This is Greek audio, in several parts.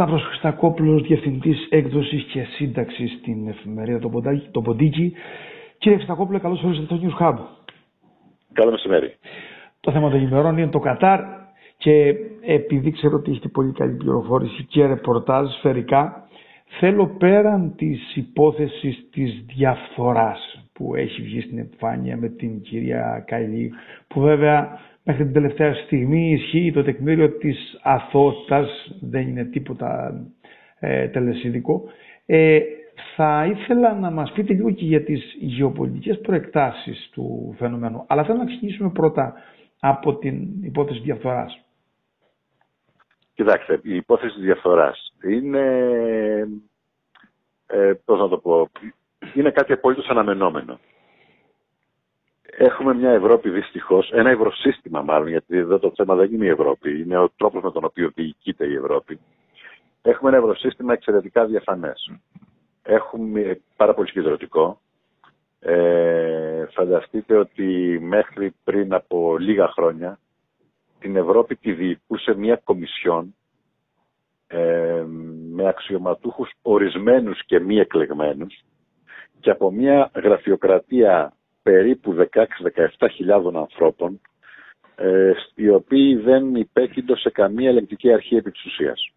Σταύρος Χριστακόπουλος, Διευθυντής Έκδοσης και Σύνταξης στην εφημερίδα Το Ποντίκι. Κύριε Χριστακόπουλο, καλώς ήρθατε στο News Hub. Καλό μεσημέρι. Το θέμα των ημερών είναι το Κατάρ και επειδή ξέρω ότι έχετε πολύ καλή πληροφόρηση και ρεπορτάζ σφαιρικά, θέλω πέραν της υπόθεσης της διαφθοράς που έχει βγει στην επιφάνεια με την κυρία Καϊλή, που βέβαια μέχρι την τελευταία στιγμή ισχύει το τεκμήριο της αθότητας, δεν είναι τίποτα ε, τελεσίδικο. Ε, θα ήθελα να μας πείτε λίγο και για τις γεωπολιτικές προεκτάσεις του φαινομένου, αλλά θέλω να ξεκινήσουμε πρώτα από την υπόθεση διαφθοράς. Κοιτάξτε, η υπόθεση της διαφθοράς είναι, ε, πώς να το πω, είναι κάτι απολύτως αναμενόμενο. Έχουμε μια Ευρώπη δυστυχώς, ένα ευρωσύστημα μάλλον, γιατί εδώ το θέμα δεν είναι η Ευρώπη, είναι ο τρόπος με τον οποίο διοικείται η Ευρώπη. Έχουμε ένα ευρωσύστημα εξαιρετικά διαφανές. Έχουμε πάρα πολύ συγκεντρωτικό. Ε, φανταστείτε ότι μέχρι πριν από λίγα χρόνια την Ευρώπη τη διοικούσε μια κομισιόν ε, με αξιωματούχους ορισμένους και μη εκλεγμένους και από μια γραφειοκρατία περίπου 16-17 ανθρώπων ε, οι οποίοι δεν υπέκυντο σε καμία ελεγκτική αρχή επί της ουσίας.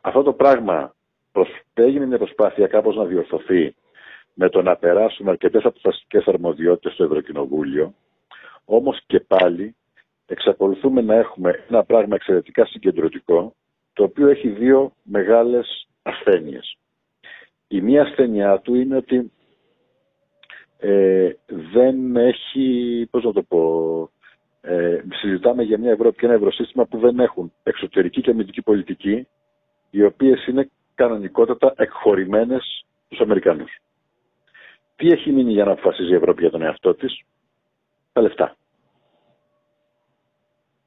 Αυτό το πράγμα έγινε μια προσπάθεια κάπως να διορθωθεί με το να περάσουμε αρκετές αποφασιστικές αρμοδιότητες στο Ευρωκοινοβούλιο, όμως και πάλι εξακολουθούμε να έχουμε ένα πράγμα εξαιρετικά συγκεντρωτικό, το οποίο έχει δύο μεγάλες ασθένειες. Η μία ασθένειά του είναι ότι ε, δεν έχει, πώς να το πω, ε, συζητάμε για μια Ευρώπη και ένα ευρωσύστημα που δεν έχουν εξωτερική και αμυντική πολιτική, οι οποίες είναι κανονικότατα εκχωρημένες στους Αμερικανούς. Τι έχει μείνει για να αποφασίζει η Ευρώπη για τον εαυτό της, τα λεφτά.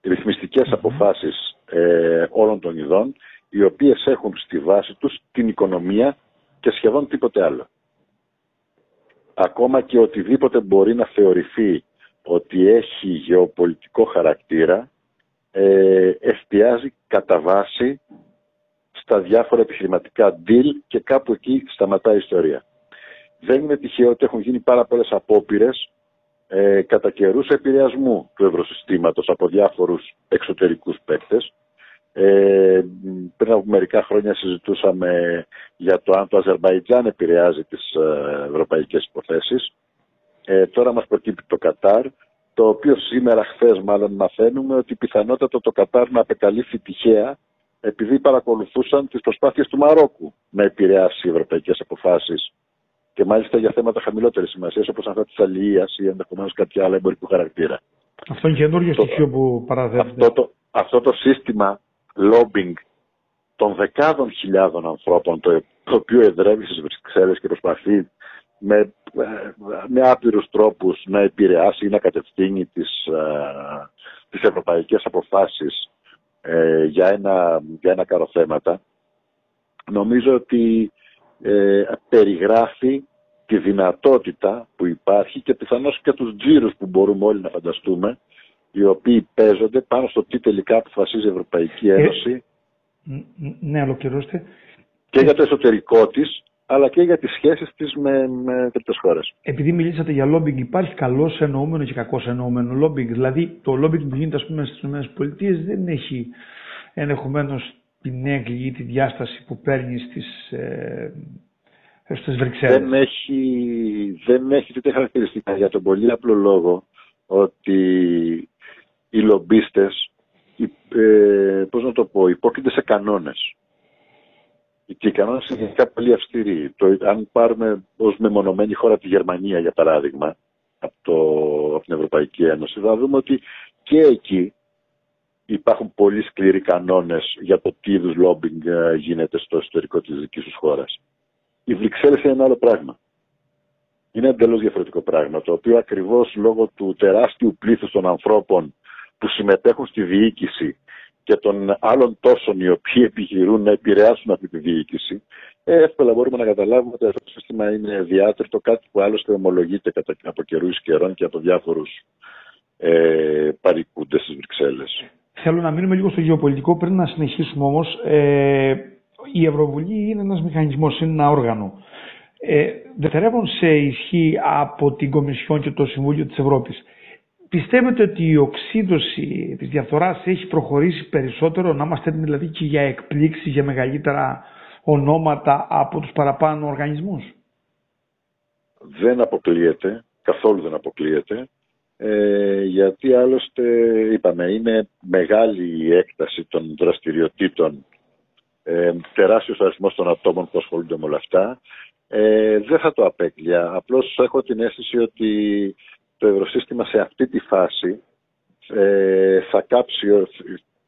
Ρυθμιστικές αποφάσεις ε, όλων των ειδών, οι οποίες έχουν στη βάση τους την οικονομία και σχεδόν τίποτε άλλο ακόμα και οτιδήποτε μπορεί να θεωρηθεί ότι έχει γεωπολιτικό χαρακτήρα ε, εστιάζει κατά βάση στα διάφορα επιχειρηματικά deal και κάπου εκεί σταματάει η ιστορία. Δεν είναι τυχαίο ότι έχουν γίνει πάρα πολλές απόπειρες ε, κατά καιρούς επηρεασμού του ευρωσυστήματος από διάφορους εξωτερικούς παίκτες ε, πριν από μερικά χρόνια συζητούσαμε για το αν το Αζερβαϊτζάν επηρεάζει τις ε, ευρωπαϊκές υποθέσεις. Ε, τώρα μας προκύπτει το Κατάρ, το οποίο σήμερα χθες μάλλον μαθαίνουμε ότι πιθανότατα το Κατάρ να απεκαλύφθει τυχαία επειδή παρακολουθούσαν τις προσπάθειες του Μαρόκου να επηρεάσει οι ευρωπαϊκές αποφάσεις και μάλιστα για θέματα χαμηλότερης σημασίας όπως αυτά της αλληλείας ή ενδεχομένως κάποια άλλα εμπορικού χαρακτήρα. Αυτό είναι καινούργιο στοιχείο που παραδέχεται. Αυτό αυτό το σύστημα lobbying των δεκάδων χιλιάδων ανθρώπων το, οποίο εδρεύει στις Βρυξέλλες και προσπαθεί με, με άπειρους τρόπους να επηρεάσει ή να κατευθύνει τις, ε, τις ευρωπαϊκές αποφάσεις ε, για, ένα, για ένα κάρο θέματα νομίζω ότι ε, περιγράφει τη δυνατότητα που υπάρχει και πιθανώς και τους τζίρους που μπορούμε όλοι να φανταστούμε οι οποίοι παίζονται πάνω στο τι τελικά αποφασίζει η Ευρωπαϊκή ε, Ένωση. ναι, ολοκληρώστε. Και για το εσωτερικό της, αλλά και για τις σχέσεις της με, με τέτοιε χώρες. Επειδή μιλήσατε για λόμπινγκ, υπάρχει καλός εννοούμενος και κακός εννοούμενος λόμπινγκ. Δηλαδή, το λόμπινγκ που γίνεται, ας πούμε, στις ΗΠΑ δεν έχει ενδεχομένως την έγκλη ή τη διάσταση που παίρνει στις ε, στις Βρυξέλλες. Δεν έχει, δεν έχει τέτοια χαρακτηριστικά για τον πολύ απλό λόγο ότι οι λομπίστες, ε, πώς να το πω, υπόκειται σε κανόνες. Και οι κανόνες είναι γενικά πολύ αυστηροί. Το, αν πάρουμε ως μεμονωμένη χώρα τη Γερμανία, για παράδειγμα, από, το, από την Ευρωπαϊκή Ένωση, θα δούμε ότι και εκεί υπάρχουν πολύ σκληροί κανόνες για το τι είδους λόμπινγκ ε, γίνεται στο εσωτερικό της δικής τους χώρας. Οι Βρυξέλλες είναι ένα άλλο πράγμα. Είναι εντελώς διαφορετικό πράγμα, το οποίο ακριβώς λόγω του τεράστιου πλήθους των ανθρώπων που συμμετέχουν στη διοίκηση και των άλλων τόσων οι οποίοι επιχειρούν να επηρεάσουν αυτή τη διοίκηση, ε, εύκολα μπορούμε να καταλάβουμε ότι αυτό το σύστημα είναι διάτριτο, κάτι που άλλωστε ομολογείται από καιρούς καιρών και από διάφορους ε, παρικούντες στις Βρυξέλλες. Θέλω να μείνουμε λίγο στο γεωπολιτικό πριν να συνεχίσουμε όμως. Ε, η Ευρωβουλή είναι ένας μηχανισμός, είναι ένα όργανο. Ε, δευτερεύον σε ισχύ από την Κομισιόν και το Συμβούλιο της Ευρώπης. Πιστεύετε ότι η οξύδωση της διαφθοράς έχει προχωρήσει περισσότερο, να είμαστε έτοιμοι δηλαδή και για εκπλήξεις, για μεγαλύτερα ονόματα από τους παραπάνω οργανισμούς; Δεν αποκλείεται, καθόλου δεν αποκλείεται, ε, γιατί άλλωστε είπαμε είναι μεγάλη η έκταση των δραστηριοτήτων, ε, τεράστιος αριθμός των ατόμων που ασχολούνται με όλα αυτά. Ε, δεν θα το απέκλεια, απλώς έχω την αίσθηση ότι το ευρωσύστημα σε αυτή τη φάση ε, θα, κάψει,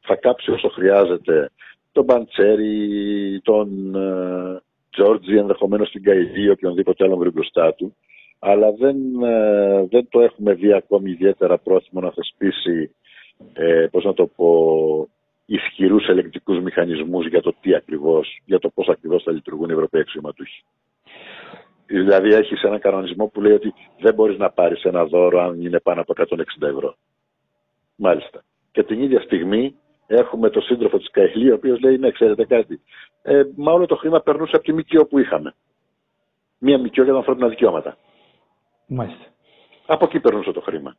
θα κάψει όσο χρειάζεται τον Παντσέρι, τον ε, Τζόρτζι, ενδεχομένως την Καϊδί ή οποιονδήποτε άλλο βρει μπροστά του. Αλλά δεν, ε, δεν το έχουμε δει ακόμη ιδιαίτερα πρόθυμο να θεσπίσει, ε, πώς να το πω, ισχυρούς ελεγκτικούς μηχανισμούς για το τι ακριβώς, για το πώς ακριβώς θα λειτουργούν οι Ευρωπαίοι αξιωματούχοι. Δηλαδή έχεις έναν κανονισμό που λέει ότι δεν μπορείς να πάρεις ένα δώρο αν είναι πάνω από 160 ευρώ. Μάλιστα. Και την ίδια στιγμή έχουμε τον σύντροφο της Καϊλή, ο οποίος λέει: Ναι, ξέρετε κάτι. Ε, μα όλο το χρήμα περνούσε από τη ΜΚΟ που είχαμε. Μία ΜΚΟ για τα ανθρώπινα δικαιώματα. Μάλιστα. Από εκεί περνούσε το χρήμα.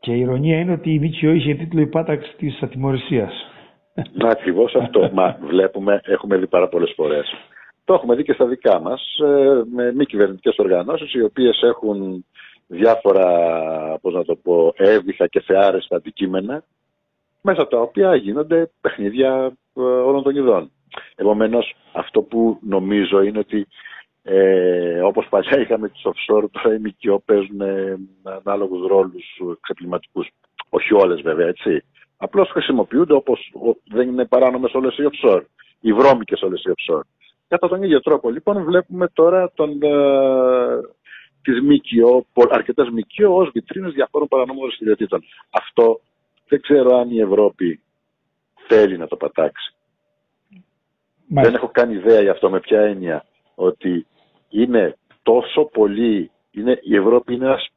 Και η ηρωνία είναι ότι η ΜΚΟ είχε τίτλο υπάταξη της ατιμορρησίας. Να ακριβώς αυτό. Μα βλέπουμε, έχουμε δει πάρα πολλές φορές. Το έχουμε δει και στα δικά μας, ε, με μη κυβερνητικές οργανώσεις, οι οποίες έχουν διάφορα, πώς να το πω, έβυχα και θεάρεστα αντικείμενα μέσα από τα οποία γίνονται παιχνίδια ε, όλων των ειδών. Επομένως, αυτό που νομίζω είναι ότι ε, όπως παλιά είχαμε τους offshore, τώρα οι ΜΚΟ παίζουν ε, ανάλογους ρόλους ξεπληματικούς. Όχι όλες βέβαια, έτσι. Απλώς χρησιμοποιούνται όπως δεν είναι παράνομες όλες οι offshore. Οι βρώμικες όλες οι offshore. Κατά τον ίδιο τρόπο, λοιπόν, βλέπουμε τώρα τον, ε, τις ΜΚΟ, αρκετές ΜΚΟ ως βιτρίνες διαφόρων παρανόμων δραστηριοτήτων. Αυτό δεν ξέρω αν η Ευρώπη θέλει να το πατάξει. Δεν έχω κάνει ιδέα γι' αυτό με ποια έννοια ότι είναι τόσο πολύ, είναι, η Ευρώπη είναι ένας,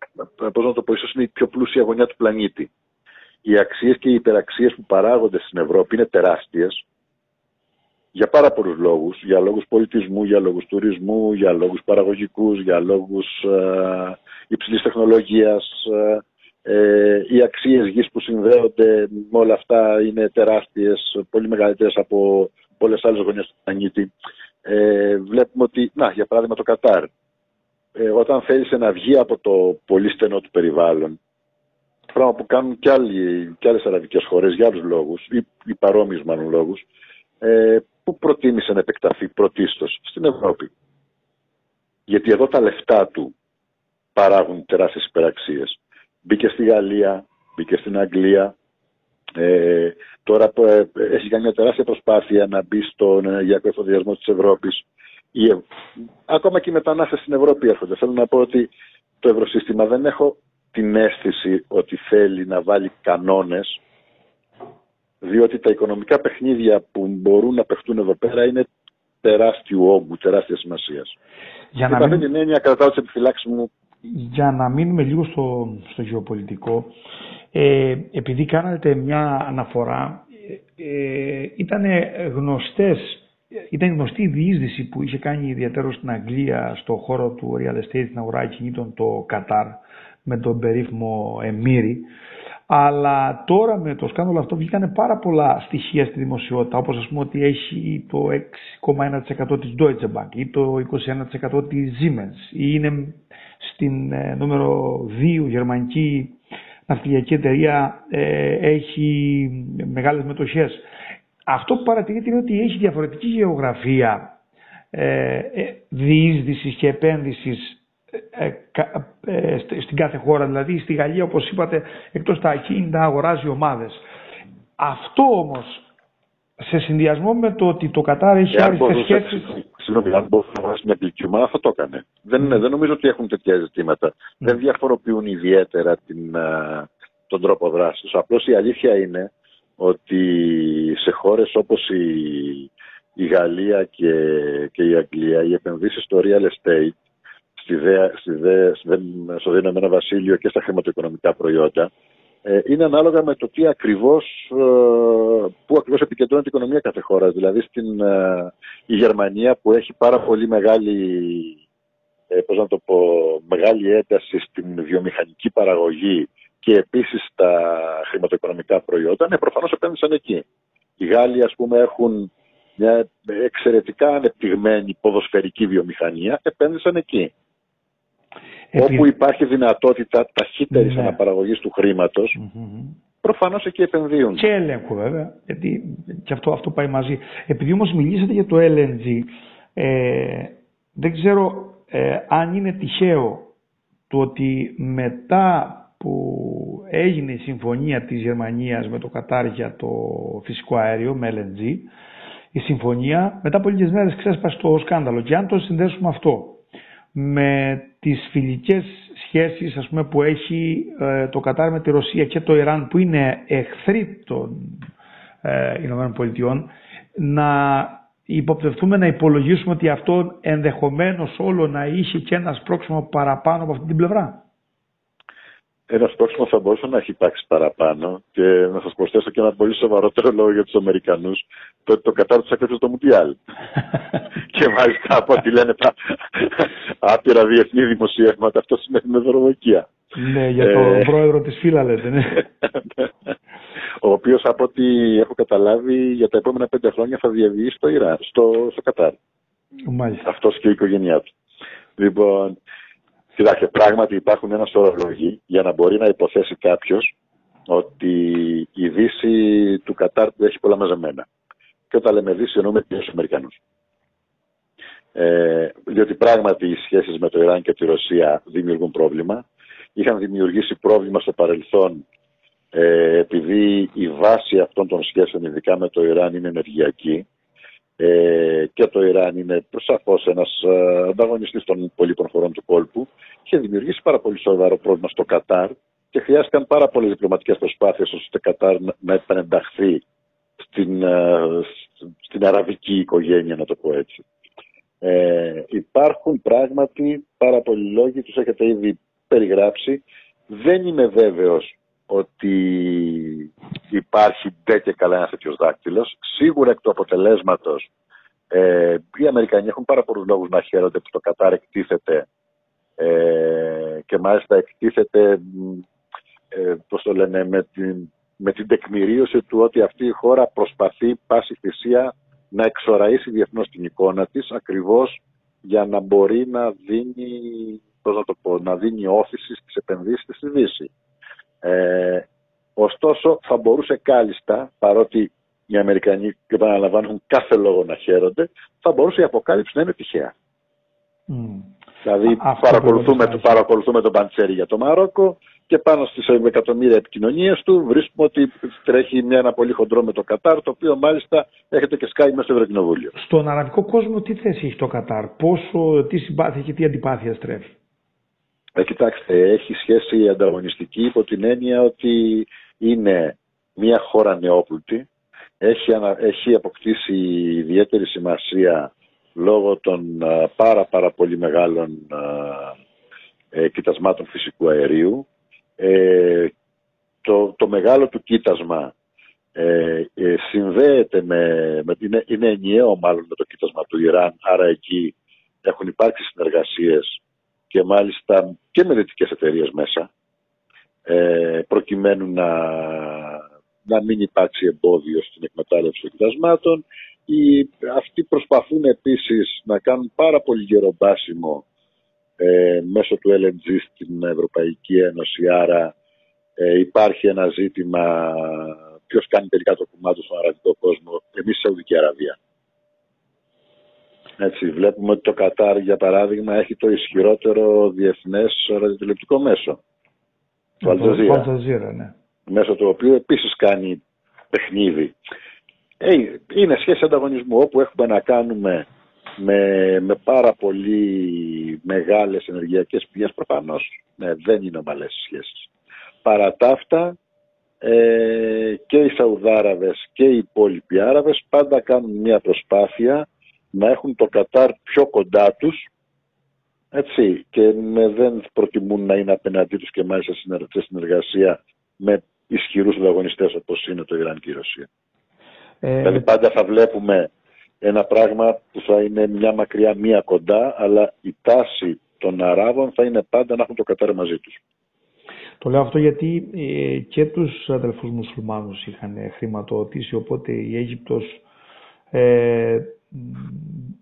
πώς να το πω, ίσως είναι η πιο πλούσια γωνιά του πλανήτη. Οι αξίες και οι υπεραξίες που παράγονται στην Ευρώπη είναι τεράστιες για πάρα πολλούς λόγους, για λόγους πολιτισμού, για λόγους τουρισμού, για λόγους παραγωγικούς, για λόγους ε, υψηλής τεχνολογίας, ε, ε, οι αξίες γης που συνδέονται με όλα αυτά είναι τεράστιες, πολύ μεγαλύτερες από πολλές άλλες γωνιές του πλανήτη. Ε, βλέπουμε ότι, να, για παράδειγμα το Κατάρ, ε, όταν θέλησε να βγει από το πολύ στενό του περιβάλλον, πράγμα που κάνουν και, άλλοι, και άλλες αραβικές χώρες για άλλους λόγους, ή, ή παρόμοιους μάλλον λόγους, ε, που προτίμησε να επεκταθεί πρωτίστως στην Ευρώπη. Γιατί εδώ τα λεφτά του παράγουν τεράστιες υπεραξίες. Μπήκε στη Γαλλία, μπήκε στην Αγγλία. Ε, τώρα ε, έχει κάνει μια τεράστια προσπάθεια να μπει στον ενεργειακό εφοδιασμό της Ευρώπης. Η, ακόμα και οι μετανάστες στην Ευρώπη έρχονται. Θέλω να πω ότι το ευρωσύστημα δεν έχω την αίσθηση ότι θέλει να βάλει κανόνες διότι τα οικονομικά παιχνίδια που μπορούν να παιχτούν εδώ πέρα είναι τεράστιου όγκου, τεράστιας σημασίας. Για να μην... την έννοια κρατάω τις επιφυλάξεις μου για να μείνουμε λίγο στο, στο γεωπολιτικό, ε, επειδή κάνατε μια αναφορά, ε, ήταν γνωστές, ήταν γνωστή η διείσδυση που είχε κάνει ιδιαίτερο στην Αγγλία στο χώρο του real estate, στην αγορά κινήτων το Κατάρ, με τον περίφημο Εμμύρη. Αλλά τώρα με το σκάνδαλο αυτό βγήκαν πάρα πολλά στοιχεία στη δημοσιότητα, όπως ας πούμε ότι έχει το 6,1% της Deutsche Bank ή το 21% της Siemens ή είναι στην ε, νούμερο 2 γερμανική ναυτιλιακή εταιρεία ε, έχει μεγάλες μετοχές. Αυτό που παρατηρείται είναι ότι έχει διαφορετική γεωγραφία ε, ε διείσδυσης και επένδυσης στην κάθε χώρα. Δηλαδή στη Γαλλία όπως είπατε εκτός τα ακίνητα αγοράζει ομάδες. Αυτό όμως σε συνδυασμό με το ότι το Κατάρ έχει άριστες σχέσεις... Συγγνώμη, αν μπορούσες να βγάλει μια αγγλική ομάδα θα το έκανε. Δεν, δεν νομίζω ότι έχουν τέτοια ζητήματα. Δεν διαφοροποιούν ιδιαίτερα την, τον τρόπο δράσης τους. Απλώς η αλήθεια είναι ότι σε χώρες όπως η, η Γαλλία και, και η Αγγλία οι επενδύσεις στο real estate στη δε, στη δε, στο Δίναμενο Βασίλειο και στα χρηματοοικονομικά προϊόντα ε, είναι ανάλογα με το τι ακριβώς, ε, πού ακριβώς επικεντρώνεται η οικονομία κάθε χώρα. Δηλαδή στην ε, η Γερμανία που έχει πάρα πολύ μεγάλη, πώς να το πω, μεγάλη ένταση στην βιομηχανική παραγωγή και επίσης στα χρηματοοικονομικά προϊόντα, ναι, προφανώς επένδυσαν εκεί. Οι Γάλλοι, ας πούμε, έχουν μια εξαιρετικά ανεπτυγμένη ποδοσφαιρική βιομηχανία, επένδυσαν εκεί. Όπου υπάρχει δυνατότητα ταχύτερης ναι. αναπαραγωγής του χρήματος, mm-hmm. προφανώς εκεί επενδύουν. Και έλεγχο βέβαια, γιατί και αυτό, αυτό πάει μαζί. Επειδή όμως μιλήσατε για το LNG, ε, δεν ξέρω ε, αν είναι τυχαίο το ότι μετά που έγινε η συμφωνία της Γερμανίας με το Κατάρ για το φυσικό αέριο, με LNG, η συμφωνία μετά από λίγες μέρες ξέσπασε το σκάνδαλο. Και αν το συνδέσουμε αυτό με τις φιλικές σχέσεις ας πούμε, που έχει ε, το Κατάρ με τη Ρωσία και το Ιράν που είναι εχθροί των ε, Ηνωμένων Πολιτειών να υποπτευτούμε να υπολογίσουμε ότι αυτό ενδεχομένως όλο να είχε και ένα σπρώξιμο παραπάνω από αυτή την πλευρά ένας πρόξιμο θα μπορούσε να έχει υπάρξει παραπάνω και να σας προσθέσω και ένα πολύ σοβαρότερο λόγο για τους Αμερικανούς, το ότι το Κατάρ του έκρυψε το Μουντιάλ. και μάλιστα από ό,τι λένε τα άπειρα διεθνή δημοσιεύματα, αυτό σημαίνει με δωροδοκία. Ναι, για τον ε... πρόεδρο της φύλλα λέτε, ναι. Ο οποίος από ό,τι έχω καταλάβει για τα επόμενα πέντε χρόνια θα διαβεί στο Ιράν, στο, στο Κατάρ. Αυτός και η οικογένειά του. Λοιπόν, Κοιτάξτε, πράγματι υπάρχουν ένα σωρό λόγοι για να μπορεί να υποθέσει κάποιος ότι η Δύση του Κατάρ έχει πολλά μαζεμένα. Και όταν λέμε Δύση εννοούμε και τους Αμερικανούς. Ε, διότι πράγματι οι σχέσεις με το Ιράν και τη Ρωσία δημιουργούν πρόβλημα. Είχαν δημιουργήσει πρόβλημα στο παρελθόν ε, επειδή η βάση αυτών των σχέσεων, ειδικά με το Ιράν, είναι ενεργειακή ε, και το Ιράν είναι σαφώς ένας ε, ανταγωνιστής των υπολείπων χωρών του κόλπου, είχε δημιουργήσει πάρα πολύ σοβαρό πρόβλημα στο Κατάρ και χρειάστηκαν πάρα πολλές διπλωματικές προσπάθειες ώστε το Κατάρ να επανενταχθεί στην, ε, στην αραβική οικογένεια, να το πω έτσι. Ε, υπάρχουν πράγματι πάρα πολλοί λόγοι, τους έχετε ήδη περιγράψει. Δεν είμαι βέβαιος ότι υπάρχει ντε και καλά ένας τέτοιος δάκτυλος. Σίγουρα εκ του αποτελέσματος ε, οι Αμερικανοί έχουν πάρα πολλούς λόγους να χαίρονται που το Κατάρ εκτίθεται ε, και μάλιστα εκτίθεται ε, το λένε, με την, με την τεκμηρίωση του ότι αυτή η χώρα προσπαθεί πάση θυσία να εξοραίσει διεθνώς την εικόνα της ακριβώς για να μπορεί να δίνει, πώς να το πω, να δίνει όθηση στις επενδύσεις στη Δύση. Ε, ωστόσο, θα μπορούσε κάλλιστα, παρότι οι Αμερικανοί, και επαναλαμβάνουν, κάθε λόγο να χαίρονται, θα μπορούσε η αποκάλυψη να είναι τυχαία. Mm. Δηλαδή, παρακολουθούμε, το, παρακολουθούμε τον Παντσέρι για το Μαρόκο και πάνω στις εκατομμύρια επικοινωνίες του βρίσκουμε ότι τρέχει μια, ένα πολύ χοντρό με το Κατάρ, το οποίο μάλιστα έχετε και σκάει μέσα στο Ευρωκοινοβούλιο. Στον αραβικό κόσμο, τι θέση έχει το Κατάρ, πόσο, τι συμπάθεια και τι αντιπάθεια στρέφει; Ε, κοιτάξτε, έχει σχέση ανταγωνιστική υπό την έννοια ότι είναι μια χώρα νεόπλουτη, έχει, έχει αποκτήσει ιδιαίτερη σημασία λόγω των πάρα πάρα πολύ μεγάλων ε, κοιτασμάτων φυσικού αερίου. Ε, το, το μεγάλο του κοίτασμα ε, ε συνδέεται με, με είναι, είναι ενιαίο μάλλον με το κοίτασμα του Ιράν, άρα εκεί έχουν υπάρξει συνεργασίες και μάλιστα και με δυτικές εταιρείες μέσα ε, προκειμένου να, να μην υπάρξει εμπόδιο στην εκμετάλλευση των κοιτασμάτων. Οι, αυτοί προσπαθούν επίσης να κάνουν πάρα πολύ γερομπάσιμο ε, μέσω του LNG στην Ευρωπαϊκή Ένωση. Άρα ε, υπάρχει ένα ζήτημα ποιος κάνει τελικά το κομμάτι στον αραβικό κόσμο, εμείς η Σαουδική Αραβία. Έτσι, βλέπουμε ότι το Κατάρ, για παράδειγμα, έχει το ισχυρότερο διεθνές ραδιοτηλεπτικό μέσο. Το Αλτζαζίρα. ναι. Μέσω του οποίου επίσης κάνει παιχνίδι. Ε, είναι σχέση ανταγωνισμού όπου έχουμε να κάνουμε με, με πάρα πολύ μεγάλες ενεργειακές πηγές προφανώς. Ναι, δεν είναι ομαλές σχέσεις. Παρά τα αυτά, ε, και οι Σαουδάραβες και οι υπόλοιποι Άραβες πάντα κάνουν μια προσπάθεια να έχουν το Κατάρ πιο κοντά τους έτσι, και δεν προτιμούν να είναι απέναντί τους και μάλιστα σε συνεργασία με ισχυρούς ανταγωνιστές όπως είναι το Ιράν και η Ρωσία. Ε... Δηλαδή πάντα θα βλέπουμε ένα πράγμα που θα είναι μια μακριά, μία κοντά, αλλά η τάση των Αράβων θα είναι πάντα να έχουν το Κατάρ μαζί τους. Το λέω αυτό γιατί ε, και τους αδελφούς μουσουλμάνους είχαν χρηματοδοτήσει, οπότε η Αίγυπτος ε,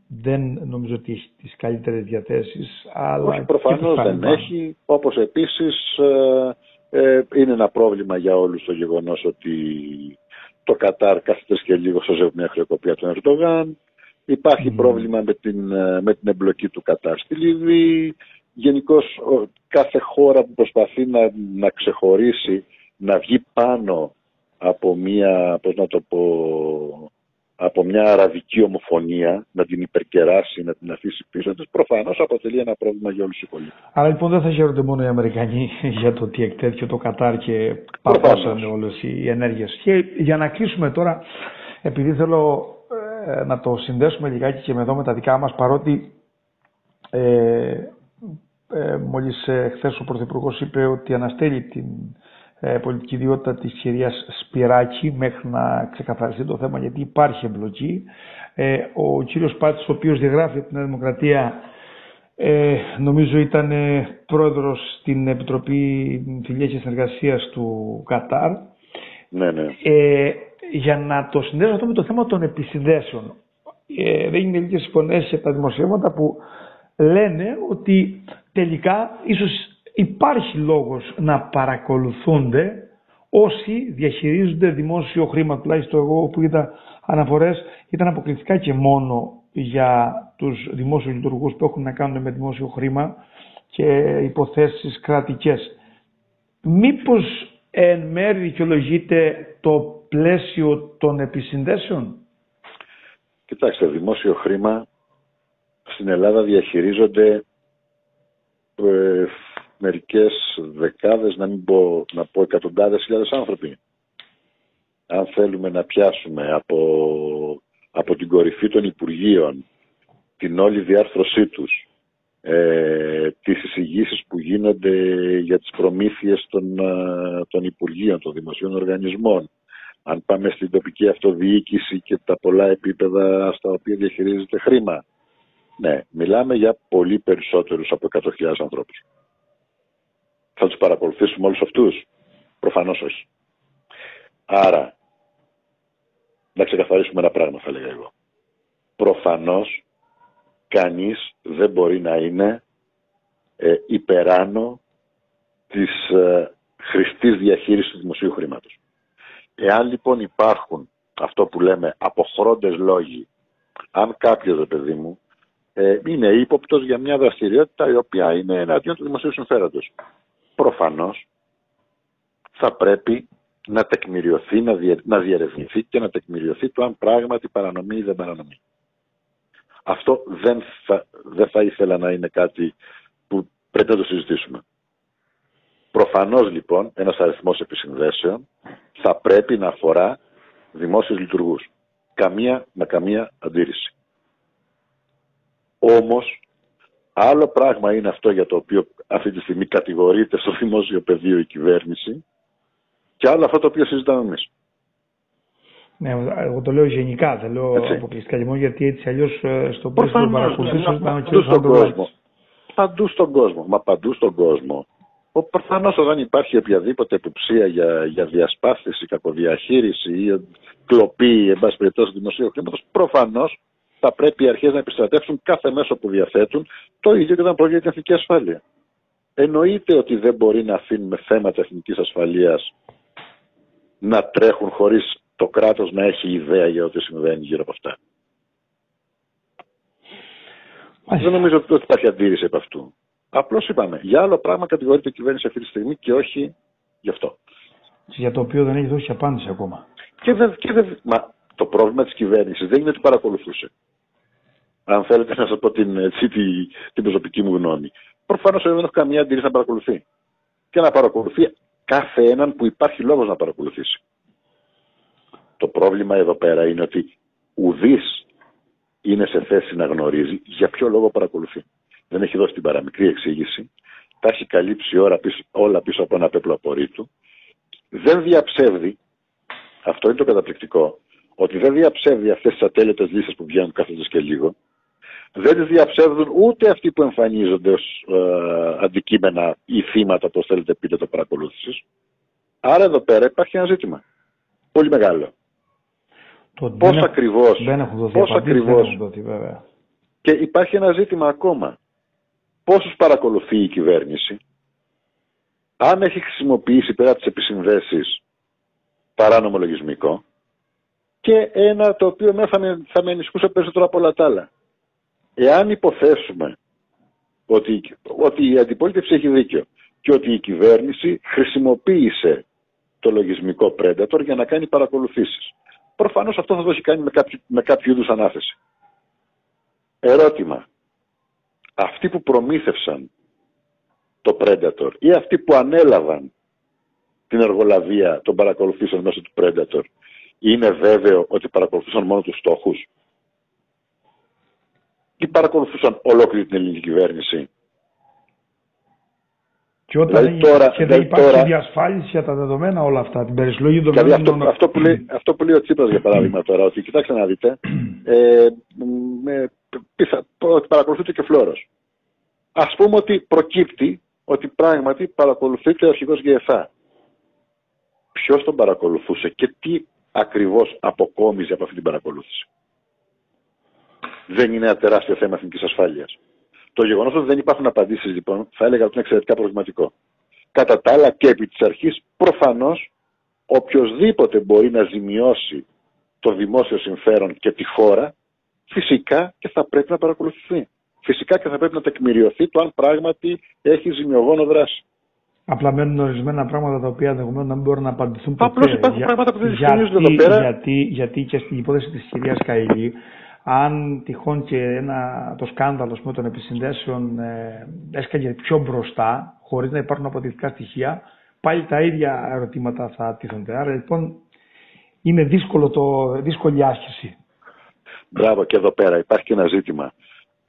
δεν νομίζω ότι έχει τις καλύτερες διαθέσεις. Αλλά Όχι, προφανώς δεν έχει, όπως επίσης ε, ε, είναι ένα πρόβλημα για όλους το γεγονός ότι το Κατάρ κάθεται και λίγο σώζευε μια χρεοκοπία του Ερντογάν. Υπάρχει πρόβλημα με την, ε, με την εμπλοκή του Κατάρ στη Λιβύη. Γενικώς κάθε χώρα που προσπαθεί να, να ξεχωρίσει, να βγει πάνω από μια, πώς να το πω, από μια αραβική ομοφωνία, να την υπερκεράσει, να την αφήσει πίσω της, προφανώς αποτελεί ένα πρόβλημα για όλους τους υπολείπους. Άρα λοιπόν δεν θα χαίρονται μόνο οι Αμερικανοί για το τι εκτέθηκε το Κατάρ και παγώσανε όλες οι ενέργειες. Και για να κλείσουμε τώρα, επειδή θέλω ε, να το συνδέσουμε λιγάκι και με εδώ με τα δικά μας, παρότι ε, ε, μόλις ε, χθες ο Πρωθυπουργός είπε ότι αναστέλει την ε, πολιτική ιδιότητα της κυρίας Σπυράκη μέχρι να ξεκαθαριστεί το θέμα γιατί υπάρχει εμπλοκή. Ε, ο κύριος Πάτης, ο οποίος διαγράφει την Δημοκρατία, ε, νομίζω ήταν ε, πρόεδρος στην Επιτροπή Φιλίας και Συνεργασίας του Κατάρ. Ναι, ναι. Ε, για να το συνδέσω αυτό με το θέμα των επισυνδέσεων. Ε, δεν είναι λίγες φωνές σε τα δημοσιεύματα που λένε ότι τελικά ίσως υπάρχει λόγος να παρακολουθούνται όσοι διαχειρίζονται δημόσιο χρήμα. Τουλάχιστον εγώ που είδα αναφορές ήταν αποκλειστικά και μόνο για τους δημόσιους λειτουργούς που έχουν να κάνουν με δημόσιο χρήμα και υποθέσεις κρατικές. Μήπως εν μέρει δικαιολογείται το πλαίσιο των επισυνδέσεων; Κοιτάξτε, δημόσιο χρήμα στην Ελλάδα διαχειρίζονται ε, μερικές δεκάδες, να μην πω, να πω εκατοντάδες χιλιάδες άνθρωποι. Αν θέλουμε να πιάσουμε από, από την κορυφή των Υπουργείων την όλη διάρθρωσή τους, ε, τις εισηγήσεις που γίνονται για τις προμήθειες των, ε, των Υπουργείων, των Δημοσίων Οργανισμών, αν πάμε στην τοπική αυτοδιοίκηση και τα πολλά επίπεδα στα οποία διαχειρίζεται χρήμα. Ναι, μιλάμε για πολύ περισσότερους από 100.000 ανθρώπους. Θα τους παρακολουθήσουμε όλους αυτούς. Προφανώς όχι. Άρα, να ξεκαθαρίσουμε ένα πράγμα θα λέγα εγώ. Προφανώς κανείς δεν μπορεί να είναι ε, υπεράνω της ε, χρηστής διαχείρισης του δημοσίου χρήματος. Εάν λοιπόν υπάρχουν αυτό που λέμε αποχρόντες λόγοι, αν κάποιος, παιδί μου, ε, είναι ύποπτος για μια δραστηριότητα η οποία είναι εναντίον του δημοσίου συμφέροντος προφανώς θα πρέπει να τεκμηριωθεί, να, διε, να διερευνηθεί και να τεκμηριωθεί το αν πράγματι παρανομεί ή δεν παρανομεί. Αυτό δεν θα, δεν θα ήθελα να είναι κάτι που πρέπει να το συζητήσουμε. Προφανώς λοιπόν ένας αριθμός επισυνδέσεων θα πρέπει να αφορά δημόσιους λειτουργούς. Καμία με καμία αντίρρηση. Όμως Άλλο πράγμα είναι αυτό για το οποίο αυτή τη στιγμή κατηγορείται στο δημόσιο πεδίο η κυβέρνηση και άλλο αυτό το οποίο συζητάμε εμείς. Ναι, εγώ το λέω γενικά, δεν λέω έτσι. αποκλειστικά και μόνο γιατί έτσι αλλιώς ε, στον πλαίσιο που παρακολουθήσω ήταν ο κ. Παντού Παντού στον κόσμο. Μα παντού στον κόσμο. Προφανώς όταν υπάρχει οποιαδήποτε υποψία για, για διασπάθηση, κακοδιαχείριση ή κλοπή, εν πάση περιπτώσει, δημοσίου χρήματος, προφανώς θα πρέπει οι αρχές να επιστρατεύσουν κάθε μέσο που διαθέτουν, το ίδιο και όταν πρόκειται για την εθνική ασφάλεια. Εννοείται ότι δεν μπορεί να αφήνουμε θέματα εθνικής ασφαλείας να τρέχουν χωρίς το κράτος να έχει ιδέα για ό,τι συμβαίνει γύρω από αυτά. Δεν νομίζω ότι υπάρχει αντίρρηση από αυτού. Απλώς είπαμε, για άλλο πράγμα κατηγορείται η κυβέρνηση αυτή τη στιγμή και όχι γι' αυτό. Για το οποίο δεν έχει δώσει απάντηση ακόμα. Και, δε, και δε, μα το πρόβλημα της κυβέρνησης δεν είναι ότι παρακολουθούσε αν θέλετε να σας πω την, έτσι, την, την προσωπική μου γνώμη. Προφανώς δεν έχω καμία αντίρρηση να παρακολουθεί. Και να παρακολουθεί κάθε έναν που υπάρχει λόγος να παρακολουθήσει. Το πρόβλημα εδώ πέρα είναι ότι ουδής είναι σε θέση να γνωρίζει για ποιο λόγο παρακολουθεί. Δεν έχει δώσει την παραμικρή εξήγηση. Τα έχει καλύψει όλα πίσω, όλα πίσω από ένα πέπλο απορρίτου. δεν διαψεύδει, αυτό είναι το καταπληκτικό, ότι δεν διαψεύδει αυτές τις ατέλειωτες λύσεις που βγαίνουν κάθε και λίγο, δεν τις διαψεύδουν ούτε αυτοί που εμφανίζονται ως ε, αντικείμενα ή θύματα, όπως θέλετε πείτε το παρακολούθησης. Άρα εδώ πέρα υπάρχει ένα ζήτημα. Πολύ μεγάλο. Το πώς δεν ακριβώς, δεν έχουν δοθεί πώς απαντήσεις, δεν ακριβώς έχουν δοθεί, βέβαια. και υπάρχει ένα ζήτημα ακόμα. Πόσους παρακολουθεί η κυβέρνηση, αν έχει χρησιμοποιήσει πέρα τις επισυνδέσεις παράνομο λογισμικό και ένα το οποίο με θα, με, θα με ενισχύσει περισσότερο από όλα τα άλλα. Εάν υποθέσουμε ότι, ότι η αντιπολίτευση έχει δίκιο και ότι η κυβέρνηση χρησιμοποίησε το λογισμικό Predator για να κάνει παρακολουθήσεις. Προφανώς αυτό θα το έχει κάνει με κάποιο, με κάποιο είδους ανάθεση. Ερώτημα. Αυτοί που προμήθευσαν το Predator ή αυτοί που ανέλαβαν την εργολαβία των παρακολουθήσεων μέσω του Predator είναι βέβαιο ότι παρακολουθούσαν μόνο τους στόχους ή παρακολουθούσαν ολόκληρη την ελληνική κυβέρνηση; Και όταν Δηλαδή δεν- τώρα- και δεν δηλαδή υπάρχει τώρα- διασφάλιση για τα δεδομένα όλα αυτά, την περισλογή Δηλαδή δεδομένων. αυτό, αυτό, που λέει, αυτό που λέει ο Τσίπρας για παράδειγμα τώρα, ότι κοιτάξτε να δείτε, ε, με, πιθα, ότι παρακολουθείται και φλόρος. Ας πούμε ότι προκύπτει ότι πράγματι παρακολουθείται ο αρχηγός ΓΕΘΑ. Ποιος τον παρακολουθούσε και τι ακριβώς αποκόμιζε από αυτή την παρακολούθηση. Δεν είναι ένα τεράστιο θέμα εθνικής ασφάλειας. Το γεγονός ότι δεν υπάρχουν απαντήσεις λοιπόν θα έλεγα ότι είναι εξαιρετικά προβληματικό. Κατά τα άλλα και επί της αρχής προφανώς οποιοδήποτε μπορεί να ζημιώσει το δημόσιο συμφέρον και τη χώρα, φυσικά και θα πρέπει να παρακολουθηθεί. Φυσικά και θα πρέπει να τεκμηριωθεί το αν πράγματι έχει ζημιογόνο δράση. Απλά μένουν ορισμένα πράγματα τα οποία ενδεχομένως να μην μπορούν να απαντηθούν Απλώς ποτέ. υπάρχουν Για- πράγματα που δεν γιατί- διευκρινίζονται εδώ πέρα. Γιατί, γιατί και στην υπόθεση της κυρίας Καηλή, αν τυχόν και ένα, το σκάνδαλο ας πούμε, των επισυνδέσεων ε, έσκαγε πιο μπροστά, χωρίς να υπάρχουν αποδεικτικά στοιχεία, πάλι τα ίδια ερωτήματα θα τίθενται. Άρα λοιπόν είναι δύσκολο το, δύσκολη άσκηση. Μπράβο και εδώ πέρα υπάρχει και ένα ζήτημα.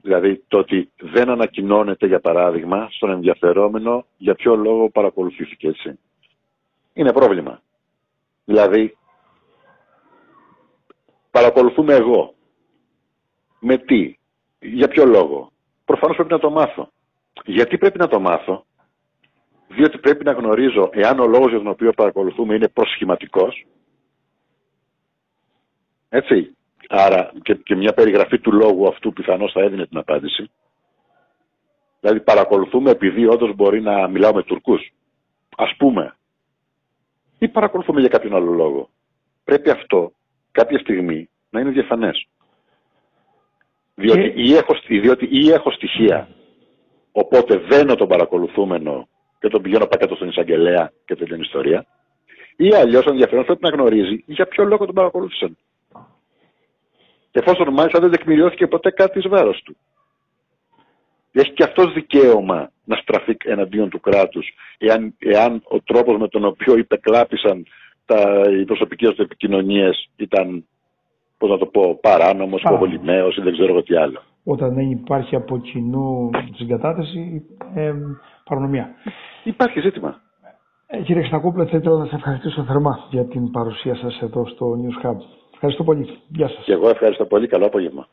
Δηλαδή το ότι δεν ανακοινώνεται για παράδειγμα στον ενδιαφερόμενο για ποιο λόγο παρακολουθήθηκε έτσι. Είναι πρόβλημα. Δηλαδή παρακολουθούμε εγώ. Με τι, για ποιο λόγο; Προφανώς πρέπει να το μάθω. Γιατί πρέπει να το μάθω; Διότι πρέπει να γνωρίζω εάν ο λόγος για τον οποίο παρακολουθούμε είναι προσχηματικός. Έτσι. Άρα και, και μια περιγραφή του λόγου αυτού πιθανώς θα έδινε την απάντηση. Δηλαδή παρακολουθούμε επειδή όντως μπορεί να μιλάω με Τουρκούς. Ας πούμε. Ή παρακολουθούμε για κάποιον άλλο λόγο. Πρέπει αυτό κάποια στιγμή να είναι διαφανές. Διότι, Και- ή, έχω, στοι- διότι ή έχω στοιχεία, οπότε δένω τον παρακολουθούμενο και τον πηγαίνω πακέτο στον εισαγγελέα και τελειώνει η ιστορία. Ή αλλιώς ο ενδιαφέρον πρέπει να γνωρίζει για ποιο λόγο τον παρακολούθησαν. Εφόσον μάλιστα δεν τεκμηριώθηκε ποτέ κάτι εις βάρος του. Έχει και αυτός δικαίωμα να στραφεί εναντίον του κράτους εάν, εάν ο τρόπος με τον οποίο υπεκλάπησαν τα, οι προσωπικές τους επικοινωνίες ήταν, πώς να το πω, παράνομος, Παράνομος. υποβολημένος ή δεν ξέρω εγώ τι άλλο. Όταν δεν υπάρχει από κοινού συγκατάθεση, ε, παρανομία. Υπάρχει ζήτημα. Ε, κύριε Ξακούπλε, θα ήθελα να σας ευχαριστήσω θερμά για την παρουσία σας εδώ στο News Hub. Ευχαριστώ πολύ. Γεια σας. Και εγώ ευχαριστώ πολύ. Καλό απόγευμα.